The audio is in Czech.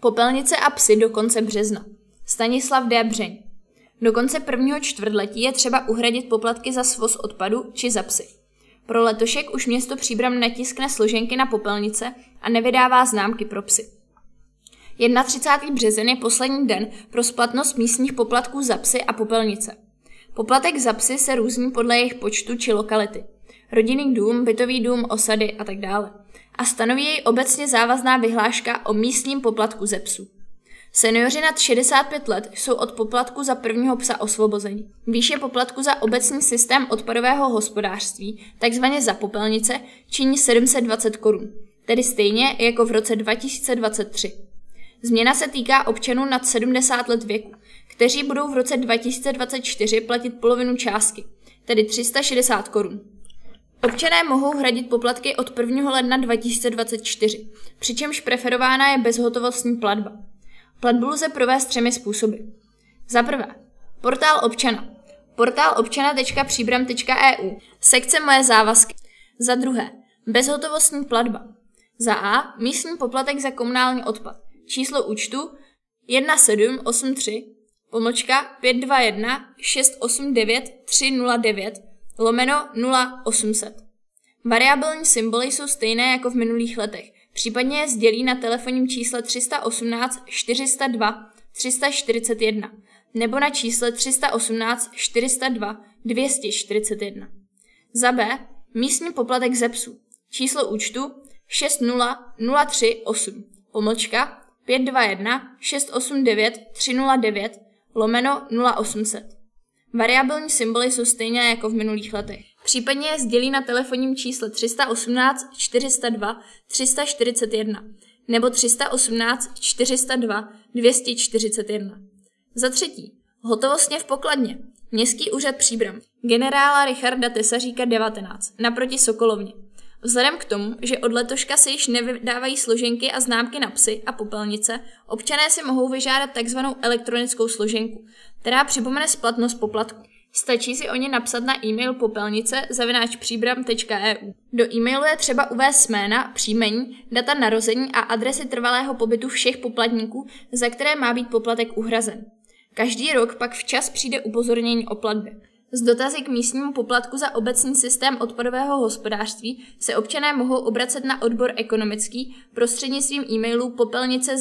Popelnice a psy do konce března. Stanislav D. Břeň. Do konce prvního čtvrtletí je třeba uhradit poplatky za svoz odpadu či za psy. Pro letošek už město Příbram netiskne složenky na popelnice a nevydává známky pro psy. 31. březen je poslední den pro splatnost místních poplatků za psy a popelnice. Poplatek za psy se různí podle jejich počtu či lokality. Rodinný dům, bytový dům, osady a tak dále. A stanoví jej obecně závazná vyhláška o místním poplatku ze psů. Seniori nad 65 let jsou od poplatku za prvního psa osvobozeni. Výše poplatku za obecný systém odpadového hospodářství, takzvaně za popelnice, činí 720 korun, tedy stejně jako v roce 2023. Změna se týká občanů nad 70 let věku, kteří budou v roce 2024 platit polovinu částky, tedy 360 korun. Občané mohou hradit poplatky od 1. ledna 2024, přičemž preferována je bezhotovostní platba. Platbu lze provést třemi způsoby. Za prvé, portál občana. Portál občana.příbram.eu Sekce Moje závazky. Za druhé, bezhotovostní platba. Za A. Místní poplatek za komunální odpad. Číslo účtu 1783 pomlčka 521 689 309 lomeno 0800. Variabilní symboly jsou stejné jako v minulých letech, případně je sdělí na telefonním čísle 318 402 341 nebo na čísle 318 402 241. Za B. Místní poplatek ze psu. Číslo účtu 60038 pomlčka 521 689 309 lomeno 0800. Variabilní symboly jsou stejné jako v minulých letech. Případně je sdělí na telefonním čísle 318 402 341 nebo 318 402 241. Za třetí, hotovostně v pokladně. Městský úřad Příbram. Generála Richarda Tesaříka 19, naproti Sokolovně. Vzhledem k tomu, že od letoška se již nevydávají složenky a známky na psy a popelnice, občané si mohou vyžádat tzv. elektronickou složenku, která připomene splatnost poplatku. Stačí si o ně napsat na e-mail popelnice zavináčpříbram.eu. Do e-mailu je třeba uvést jména, příjmení, data narození a adresy trvalého pobytu všech poplatníků, za které má být poplatek uhrazen. Každý rok pak včas přijde upozornění o platbě. Z dotazy k místnímu poplatku za obecný systém odpadového hospodářství se občané mohou obracet na odbor ekonomický prostřednictvím e-mailu popelnice.